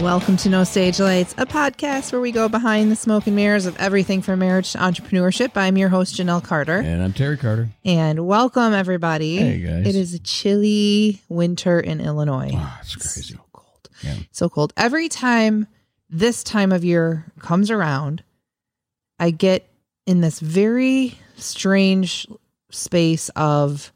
Welcome to No Stage Lights, a podcast where we go behind the smoke and mirrors of everything from marriage to entrepreneurship. I'm your host, Janelle Carter. And I'm Terry Carter. And welcome, everybody. Hey, guys. It is a chilly winter in Illinois. Oh, it's crazy. So cold. Yeah. So cold. Every time this time of year comes around, I get in this very strange space of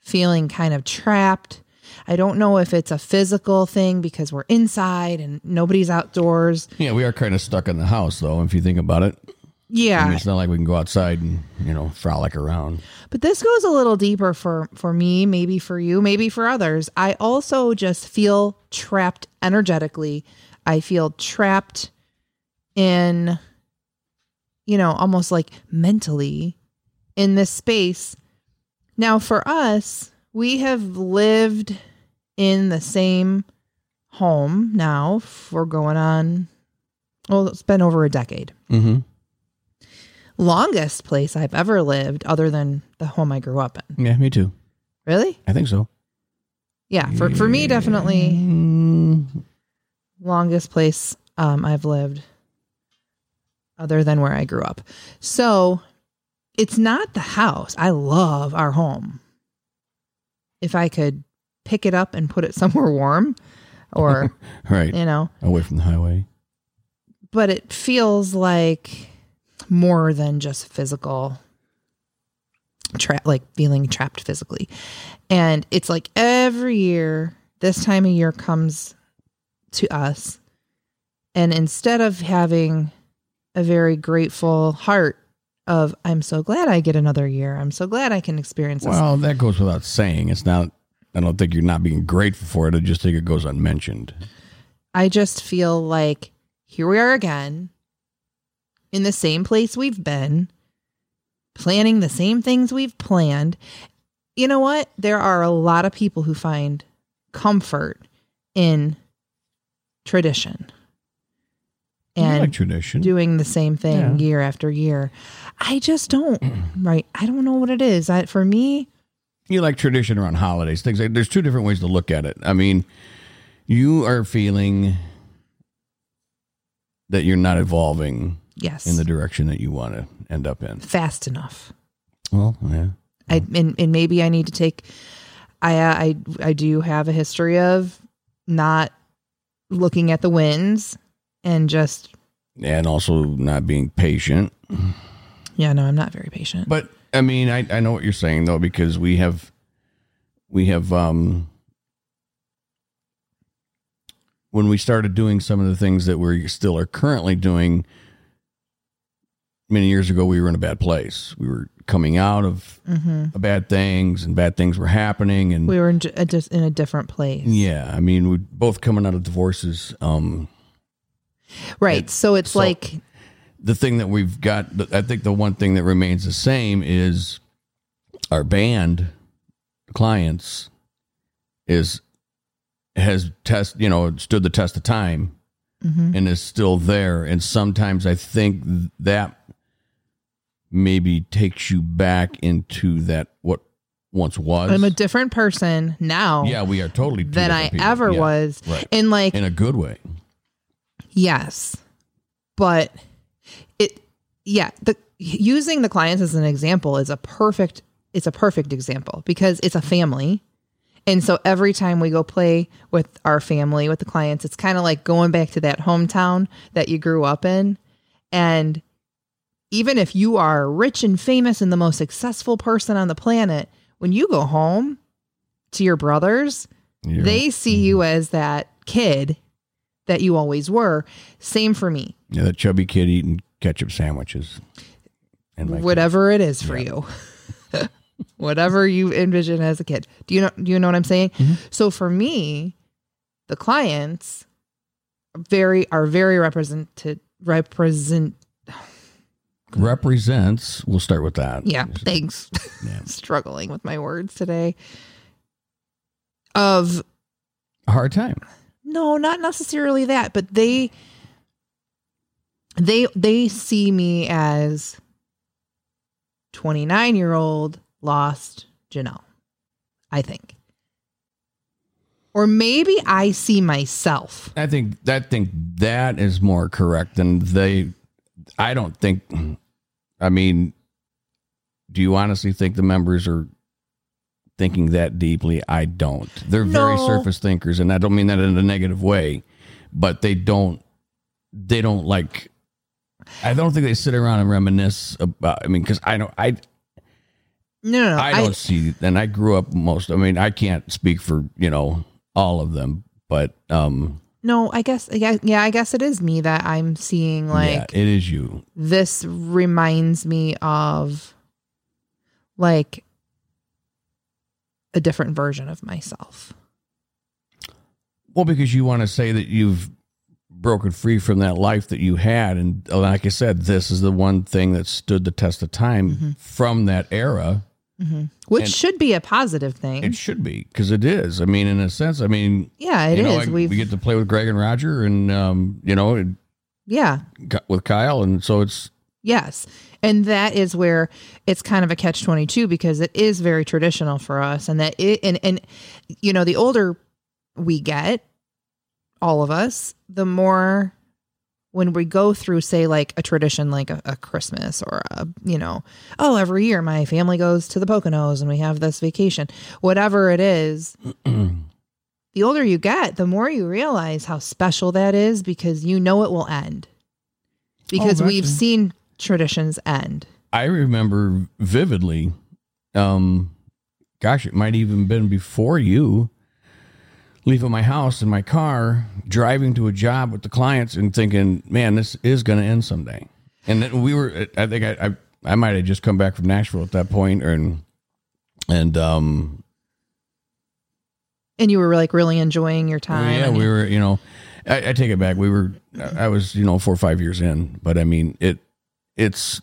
feeling kind of trapped. I don't know if it's a physical thing because we're inside and nobody's outdoors. Yeah, we are kind of stuck in the house, though, if you think about it. I Yeah. mean, it's not like we can go outside and, you know, frolic around. But this goes a little deeper for for me, maybe for you, maybe for others. I also just feel trapped energetically. I feel trapped in you know, almost like mentally in this space. Now for us, we have lived in the same home now for going on well, it's been over a decade Mm-hmm. longest place I've ever lived other than the home I grew up in. Yeah, me too. Really? I think so. Yeah, for for me definitely Mm, longest place um I've lived other than where I grew up. So, it's not the house. I love our home. If I could pick it up and put it somewhere warm or, right. you know, Away from the highway. but it feels like more than just physical like feeling trapped physically and it's like every year this time of year comes to us and instead of having a very grateful heart of i'm so glad i get another year i'm so glad i can experience this Well, that goes without saying. It's not, I don't think you're not being grateful for it. I just think it goes unmentioned. I just feel like here we are again in the same place we've been, planning the same things we've planned. You know what? There are a lot of people who find comfort in tradition and like tradition. doing the same thing Yeah. year after year. I just don't, right? I don't know what it is. I, for me, you like tradition around holidays, things like there's two different ways to look at it. I mean, you are feeling that you're not evolving yes, in the direction that you want to end up in. fast enough. Well, yeah. I and, and maybe I need to take I uh, I I do have a history of not looking at the wins and just And also not being patient. yeah, no, I'm not very patient. But I mean, I, I know what you're saying though, because we have we have um when we started doing some of the things that we still are currently doing many years ago we were in a bad place. We were coming out of hmm bad things and bad things were happening and We were in, uh, just in a different place. yeah, I mean, we both coming out of divorces um Right. And So it's so- like the thing that we've got i think the one thing that remains the same is our band clients is has test you know stood the test of time mhm. and is still there and sometimes i think that maybe takes you back into that what once was I'm a different person now yeah we are totally than I people. ever Yeah, was. right And like in a good way Yes. But it yeah, the using the clients as an example is a perfect it's a perfect example because it's a family. And so every time we go play with our family, with the clients, it's kind of like going back to that hometown that you grew up in. And even if you are rich and famous and the most successful person on the planet, when you go home to your brothers, You're- they see mm-hmm. you as that kid that you always were. Same for me. Yeah, that chubby kid eating ketchup sandwiches and Whatever it is for you. Whatever you envision as a kid. Do you know do you know what I'm saying? Mhm. So for me, the clients very are very represented represent represents we'll start with that yeah, thanks. Yeah. Struggling with my words today. Of a hard time no, not necessarily that, but they they they see me as 29 year old lost Janelle. I think. Or maybe I see myself. I think I think that is more correct than they. I don't think. I mean, do you honestly think the members are thinking that deeply? I don't. They're very surface thinkers, and I don't mean that in a negative way, but they don't. They don't like. I don't think they sit around and reminisce about. I mean, because I don't. I No, no. I don't see, and I grew up most. I mean, I can't speak for you know all of them, but um, no, I guess yeah, yeah, I guess it is me that I'm seeing like yeah, it is you. this reminds me of like a different version of myself. Well, because you want to say that you've broken free from that life that you had, and like I said, this is the one thing that stood the test of time Mm-hmm. from that era. Which And- should be a positive thing. It should be because it is. I mean, in a sense, I mean, yeah, it you is. I- we get to play with Greg and Roger, and um, you know, and yeah. with Kyle, and so it's Yes. And that is where it's kind of a catch 22 because it is very traditional for us and that it and and you know the older we get all of us the more when we go through say like a tradition like a, a Christmas or a you know oh every year my family goes to the Poconos and we have this vacation whatever it is the older you get the more you realize how special that is because you know it will end because we've gotcha. seen traditions end I remember vividly. Um, gosh, it might even been before you leaving my house in my car, driving to a job with the clients, and thinking, "Man, this is going to end someday." And then we were. I think I I, I might have just come back from Nashville at that point, and and um, and you were like really enjoying your time yeah, we were. You know, I, I take it back. We were. I was you know four or five years in, but I mean it. It's.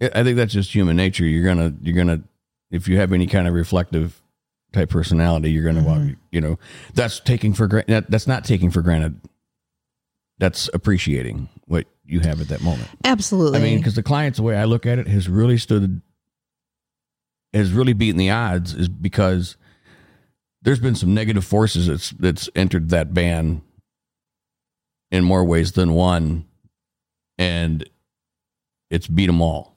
I think that's just human nature. You're gonna. You're gonna. If you have any kind of reflective type personality, you're gonna. Mm-hmm. walk You know, that's taking for granted. That, that's not taking for granted. That's appreciating what you have at that moment. absolutely I mean, because the clients, the way I look at it, has really stood, has really beaten the odds, is because there's been some negative forces that's that's entered that band in more ways than one, and it's beat them all.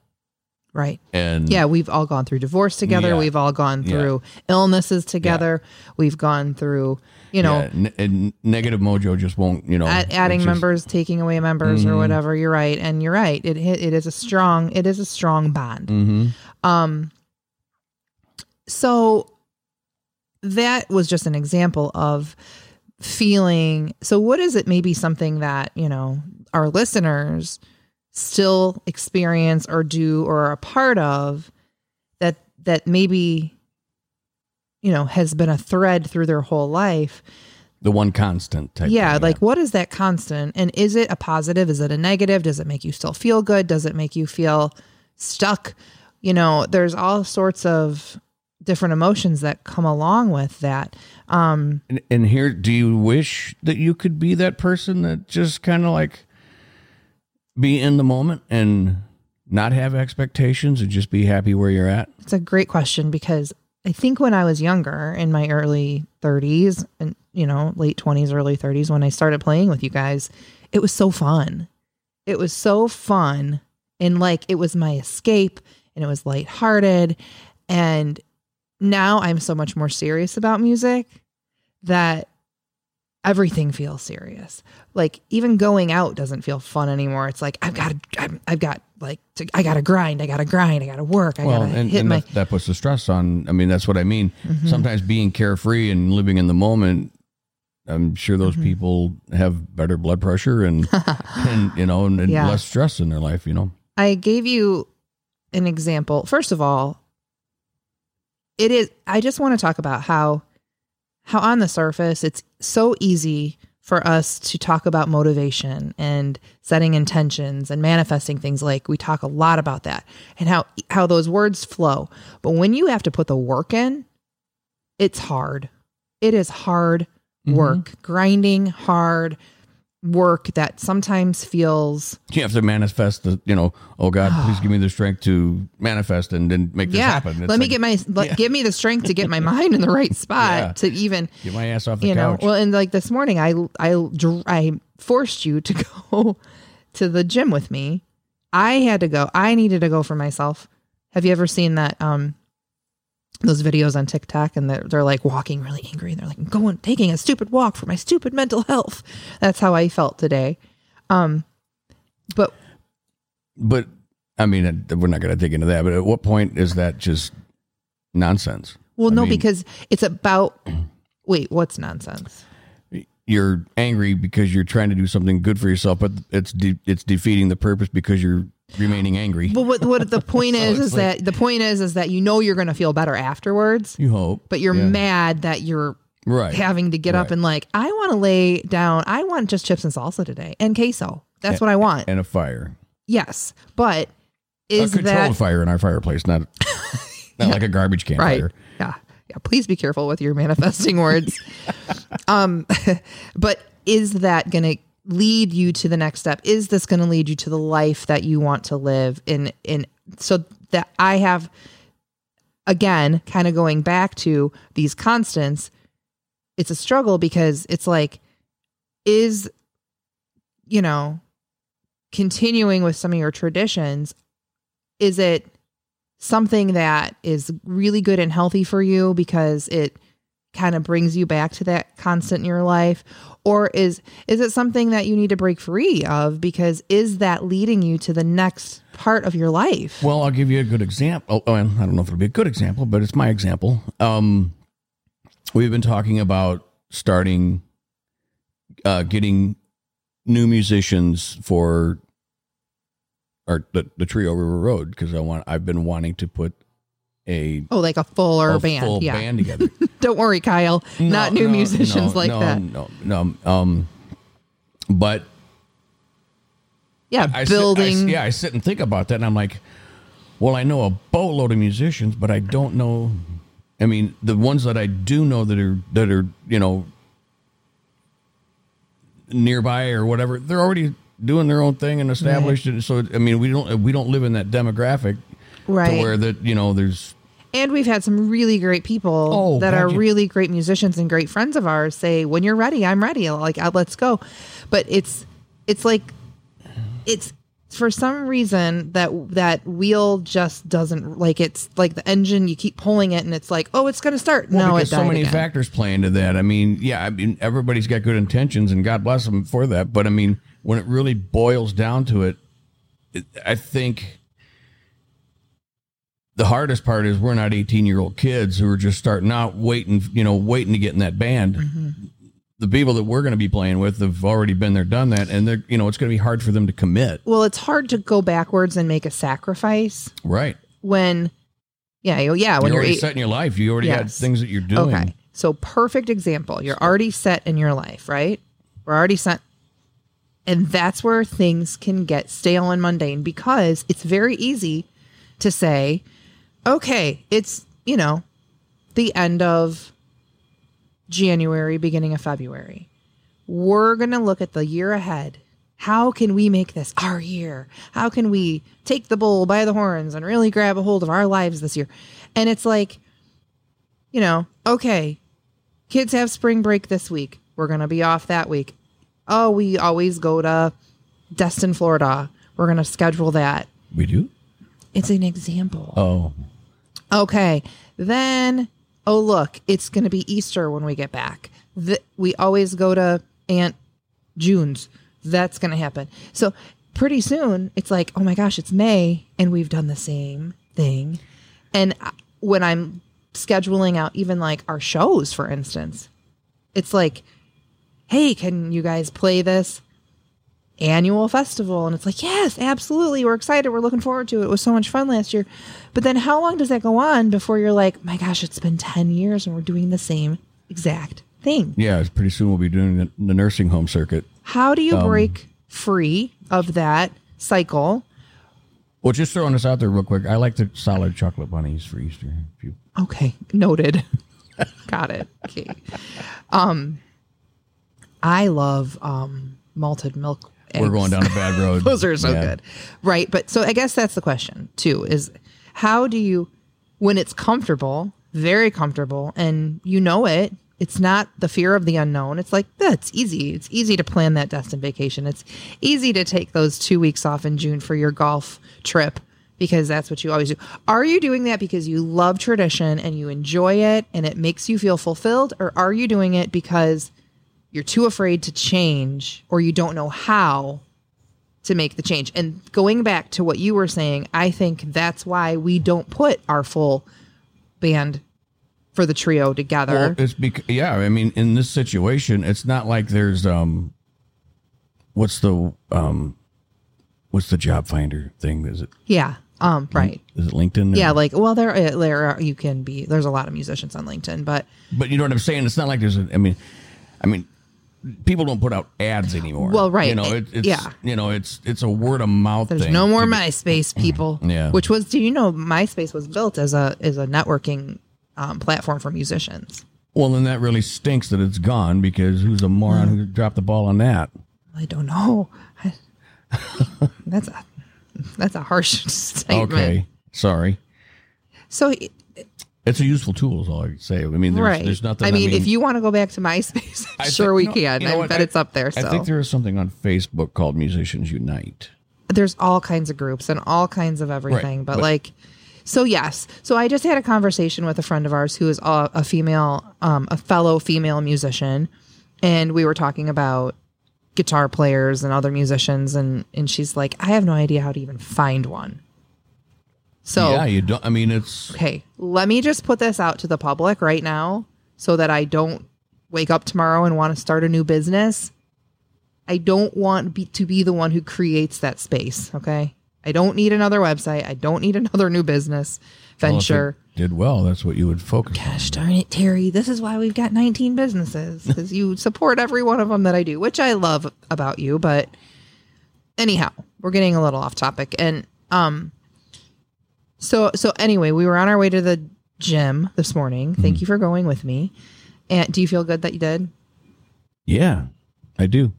Right And yeah we've all gone through divorce together Yeah. we've all gone Yeah. through illnesses together we've gone through you know yeah, and negative mojo just won't, you know, add, adding just- members taking away members or Mhm. whatever you're right and you're right it it is a strong it is a strong bond Mhm. Um, so that was just an example of feeling. So, what is it? Maybe something that, you know, our listeners still experience or do or are a part of that, that maybe, you know, has been a thread through their whole life. the one constant type. yeah. thing, Like, what is that constant? And is it a positive? Is it a negative? Does it make you still feel good? Does it make you feel stuck? You know, there's all sorts of different emotions that come along with that. Um, And, and here, do you wish that you could be that person that just kind of like be in the moment and not have expectations and just be happy where you're at? it's a great question because I think when I was younger in my early 30s and, you know, late 20s, early 30s, when I started playing with you guys, it was so fun. It was so fun. And like it was my escape and it was lighthearted. And now I'm so much more serious about music that everything feels serious. Like even going out doesn't feel fun anymore. It's like I've got to, I've, got like to, I got to grind, I got to grind, I got to work, I Well, got to and, hit and my. Mm-hmm. that, that puts the stress on. I mean, that's what I mean. Sometimes being carefree and living in the moment, I'm sure those Mm-hmm. people have better blood pressure and, and you know, and, and Yeah. less stress in their life, you know. I gave you an example. First of all, it is I just want to talk about how how on the surface it's so easy for us to talk about motivation and setting intentions and manifesting things like we talk a lot about that and how how those words flow. But when you have to put the work in, it's hard. It is hard mm-hmm. work, grinding hard, work that sometimes feels You have to manifest the, you know, oh God, please give me the strength to manifest and then make this yeah. happen. It's let me like, get my let, give me the strength to get my mind in the right spot Yeah. to even get my ass off the you know. well and like this morning i i i forced you to go to the gym with me. I had to go i needed to go for myself. Have you ever seen that um those videos on tiktok and they're, they're like walking really angry and they're like I'm going taking a stupid walk for my stupid mental health that's how i felt today um but but I mean, uh, we're not going to dig into that. But at what point is that just nonsense? well I no mean- because it's about wait what's nonsense You're angry because you're trying to do something good for yourself, but it's de- it's defeating the purpose because you're remaining angry. but what what the point is it's is like- that the point is is that you know you're going to feel better afterwards You hope, but you're Yeah. mad that you're right? having to get up and like I want to lay down. I want just chips and salsa today and queso. That's what I want. and a fire, yes, but is a controlled that fire in our fireplace, not not like a garbage can right? fire. Yeah, yeah. Please be careful with your manifesting words. Um, but is that going to lead you to the next step? Is this going to lead you to the life that you want to live in? In so that I have again, kind of going back to these constants. It's a struggle because it's like, is you know, continuing with some of your traditions, is it something that is really good and healthy for you because it kind of brings you back to that constant in your life or is is it something that you need to break free of because is that leading you to the next part of your life Well, I'll give you a good example. Oh, and I don't know if it'll be a good example, but it's my example. Um, we've been talking about starting, uh, getting new musicians for our the, the trio River Road because I want I've been wanting to put a, oh like a fuller a band full yeah band together. don't worry kyle not new no, musicians no, like no, that No, no, um, but yeah I sit- I building s- yeah, I sit and think about that, and I'm like, well, I know a boatload of musicians, but I don't know. I mean, the ones that I do know that are that are you know nearby or whatever, they're already doing their own thing and established. And so, I mean, we don't we don't live in that demographic right to where that you know there's And we've had some really great people Oh, that are yeah. really great musicians and great friends of ours say, "When you're ready, I'm ready. Like, uh, let's go." But it's it's like it's for some reason that that wheel just doesn't like it's like the engine. You keep pulling it, and it's like, oh, it's going to start. Well, no, it because so many again. factors play into that. I mean, yeah, I mean, everybody's got good intentions, and God bless them for that. But I mean, when it really boils down to it, it I think the hardest part is we're not 18 year old kids who are just starting out, waiting, you know, waiting to get in that band. Mm-hmm. The people that we're going to be playing with have already been there, done that, and they're, you know, it's going to be hard for them to commit. well, it's hard to go backwards and make a sacrifice Right. when, yeah, yeah, when you're you're, eight, set in your life. You already got Yes. things that you're doing. Okay. So perfect example. You're already set in your life, right? We're already set. And that's where things can get stale and mundane because it's very easy to say, okay, it's, you know, the end of January, beginning of February. We're going to look at the year ahead. How can we make this our year? How can we take the bull by the horns and really grab a hold of our lives this year? And it's like, you know, okay, kids have spring break this week. We're going to be off that week. Oh, we always go to Destin, Florida. We're going to schedule that. We do? It's an example. Oh. Okay. Then, oh, look, it's going to be Easter when we get back. The, we always go to Aunt June's. That's going to happen. So, pretty soon, it's like, oh my gosh, it's May, and we've done the same thing. And uh, when I'm scheduling out even like our shows, for instance, it's like, hey, can you guys play this annual festival? And it's like, yes, absolutely. We're excited. We're looking forward to it. It was so much fun last year. But then how long does that go on before you're like, my gosh, it's been 10 years and we're doing the same exact thing? Yeah, pretty soon we'll be doing the, the nursing home circuit. How do you break free of that cycle? Well, just throwing this out there real quick. I like the solid chocolate bunnies for Easter. You, Okay, noted. Got it. Okay. Um I love um malted milk. We're going down a bad road. Those are so Yeah. good. Right. But so I guess that's the question too is how do you, when it's comfortable, very comfortable, and you know it, it's not the fear of the unknown. It's like, that's easy. It's easy to plan that Destin vacation. It's easy to take those two weeks off in June for your golf trip because that's what you always do. Are you doing that because you love tradition and you enjoy it and it makes you feel fulfilled? Or are you doing it because you're too afraid to change or you don't know how to make the change. And going back to what you were saying, I think that's why we don't put our full band for the trio together. Well, it's because yeah. I mean, in this situation, it's not like there's um, what's the um, what's the job finder thing? Is it yeah. Um, right. is it LinkedIn? Yeah, like well there uh, there are, you can be there's a lot of musicians on LinkedIn, but but you know what I'm saying. It's not like there's. A, I mean, I mean, people don't put out ads anymore. Well, right. You know, it, it's Yeah. You know, it's it's a word of mouth. there's no more MySpace people. Yeah. Which was do you know MySpace was built as a as a networking um, platform for musicians. Well, then that really stinks that it's gone because who's a moron Hmm. who dropped the ball on that? I don't know. I, that's a that's a harsh statement. Okay, sorry. So It's a useful tool, is all I can say. I mean, there's, right. there's nothing. I mean, if you want to go back to MySpace, I sure we no, can. you know I bet I- it's up there. So I think there is something on Facebook called Musicians Unite. there's all kinds of groups and all kinds of everything. but, but- like, so yes. So I just had a conversation with a friend of ours who is a, a female, um, a fellow female musician, and we were talking about guitar players and other musicians, and and she's like, I have no idea how to even find one. So Yeah, you don't. I mean, it's okay, let me just put this out to the public right now so that I don't wake up tomorrow and want to start a new business. I don't want be, to be the one who creates that space. Okay. I don't need another website. I don't need another new business well, venture. did well. That's what you would focus. on. Darn it, Terry. This is why we've got 19 businesses because you support every one of them that I do, which I love about you. But anyhow, we're getting a little off topic. And, um, so, so anyway, we were on our way to the gym this morning. Thank you for going with me. And do you feel good that you did? Yeah, I do.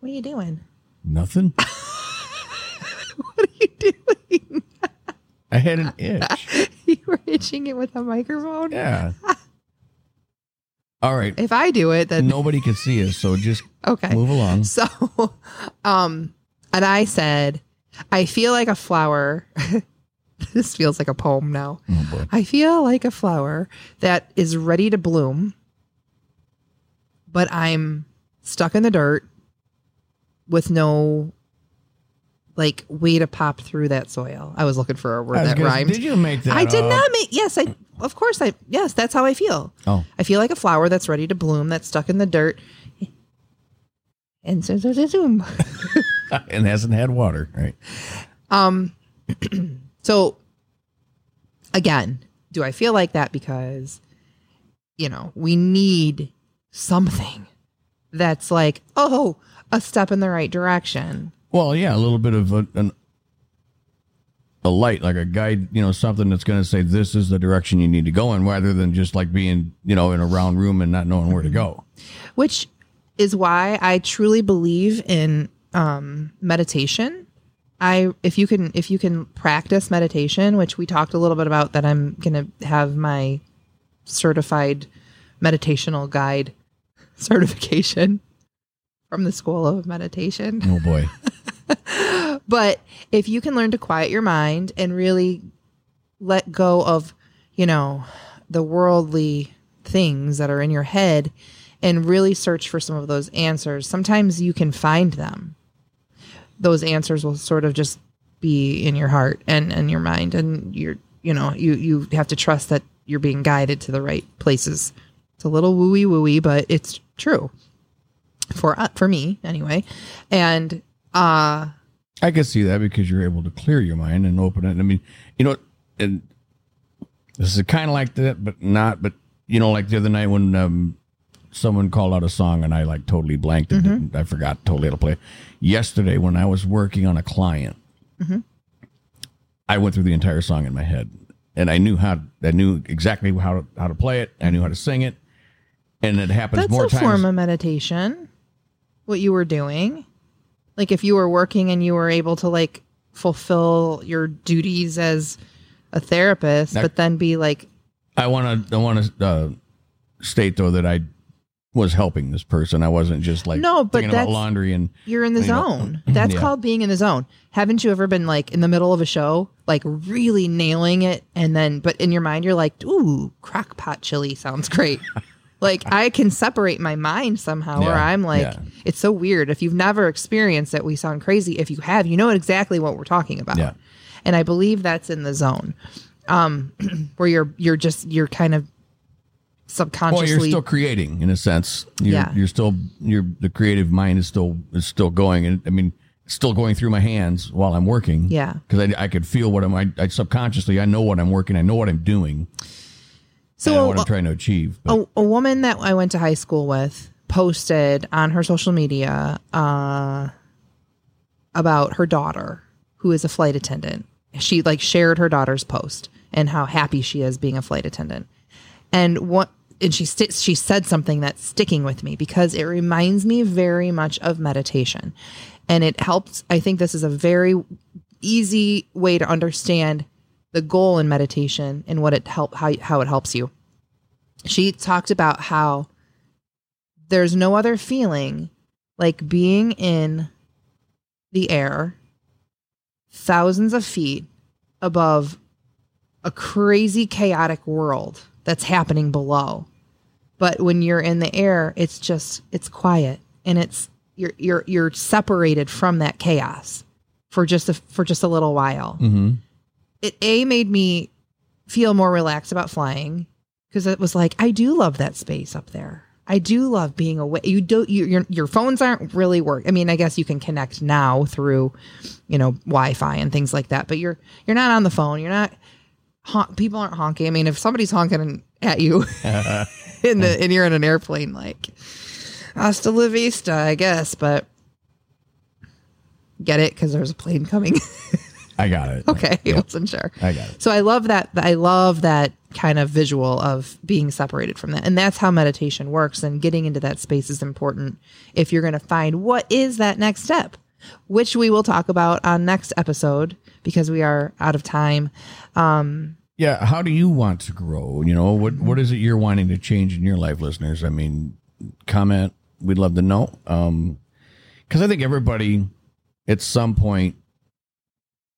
What are you doing? Nothing. What are you doing? I had an itch. you were itching it with a microphone. Yeah. All right. If I do it, then Nobody can see us, so just okay. move along. So, um, and I said, I feel like a flower. this feels like a poem now. Oh. I feel like a flower that is ready to bloom, but I'm stuck in the dirt with no like way to pop through that soil. I was looking for a word that gonna- rhymed. Did you make that? I did up? not make. Yes, I. Of course, I. Yes, that's how I feel. Oh, I feel like a flower that's ready to bloom, that's stuck in the dirt. And so, so, so, zoom. and hasn't had water. Right. Um, so again, do I feel like that because, you know, we need something that's like, oh, a step in the right direction. Well, yeah, a little bit of a, an a light, like a guide, you know, something that's going to say this is the direction you need to go in, rather than just like being, you know, in a round room and not knowing where to go. which is why I truly believe in um, meditation. I if you can if you can practice meditation, which we talked a little bit about that I'm going to have my certified meditational guide certification from the School of Meditation. Oh boy. But if you can learn to quiet your mind and really let go of, you know, the worldly things that are in your head and really search for some of those answers, sometimes you can find them. Those answers will sort of just be in your heart and, and your mind and you're you know, you you have to trust that you're being guided to the right places. It's a little wooey wooey, but it's true. For uh, for me anyway. And uh I can see that because you're able to clear your mind and open it. I mean, you know, and this is kind of like that, but not. But you know, like the other night when um, someone called out a song and I like totally blanked it. and I forgot totally how to play. Yesterday, when I was working on a client, I went through the entire song in my head, and I knew how. I knew exactly how to how to play it. I knew how to sing it, and it happens That's more a times. form of meditation. what you were doing. Like if you were working and you were able to like fulfill your duties as a therapist, but then be like, I want to. I want to uh, state though that I was helping this person. I wasn't just like No, but thinking about laundry and you're in the You know, zone. That's yeah. called being in the zone. Haven't you ever been like in the middle of a show, like really nailing it, and then, but in your mind, you're like, ooh, crock pot chili sounds great. like I can separate my mind somehow, Yeah, I'm like, yeah. it's so weird. If you've never experienced it, we sound crazy. If you have, you know exactly what we're talking about. Yeah. And I believe that's in the zone, um, where you're you're just you're kind of well, you're still creating in a sense. You're, Yeah. you're still you're the creative mind is still is still going, and I mean, still going through my hands while I'm working. Yeah. because I, I could feel what I'm. I, I subconsciously I know what I'm working. I know what I'm doing. so a- what I'm trying to achieve. A, a woman that I went to high school with posted on her social media uh, about her daughter, who is a flight attendant. She like shared her daughter's post and how happy she is being a flight attendant. And what and she st- she said something that's sticking with me because it reminds me very much of meditation, and it helps. I think this is a very easy way to understand the goal in meditation and what it help how how it helps you she talked about how there's no other feeling like being in the air thousands of feet above a crazy chaotic world that's happening below but when you're in the air it's just it's quiet and it's you're you're you're separated from that chaos for just a for just a little while hmm it a made me feel more relaxed about flying because it was like I do love that space up there. I do love being away. You don't you, your your phones aren't really work. I mean, I guess you can connect now through, you know, Wi-Fi and things like that. But you're you're not on the phone. You're not. Hon- people aren't honking. I mean, if somebody's honking at you in the and you're in an airplane, like hasta la vista, I guess. But get it because there's a plane coming. I got it. okay, Yeah, I wasn't sure. I got it. So I love that. I love that kind of visual of being separated from that. And that's how meditation works. And getting into that space is important if you're going to find what is that next step, which we will talk about on next episode because we are out of time. Um, Yeah, how do you want to grow? You know, what what is it you're wanting to change in your life, listeners? I mean, comment. We'd love to know. Um, because I think everybody at some point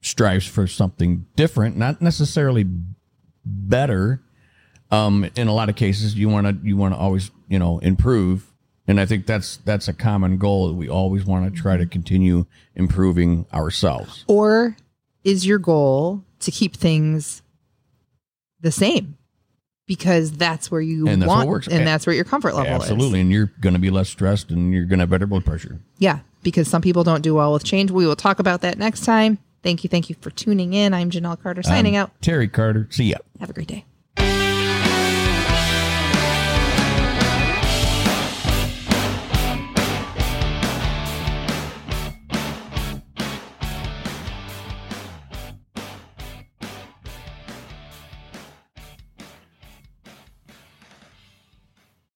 strives for something different, not necessarily better. Um, in a lot of cases, you want to you want to always you know improve, and I think that's that's a common goal. that We always want to try to continue improving ourselves. Or is your goal to keep things the same? Because that's where you And want, works. and that's where your comfort level is. Absolutely, and you're going to be less stressed, and you're going to have better blood pressure. Yeah, because some people don't do well with change. We will talk about that next time. Thank you. Thank you for tuning in. I'm Janelle Carter signing Um, out. Terry Carter. See ya. Have a great day.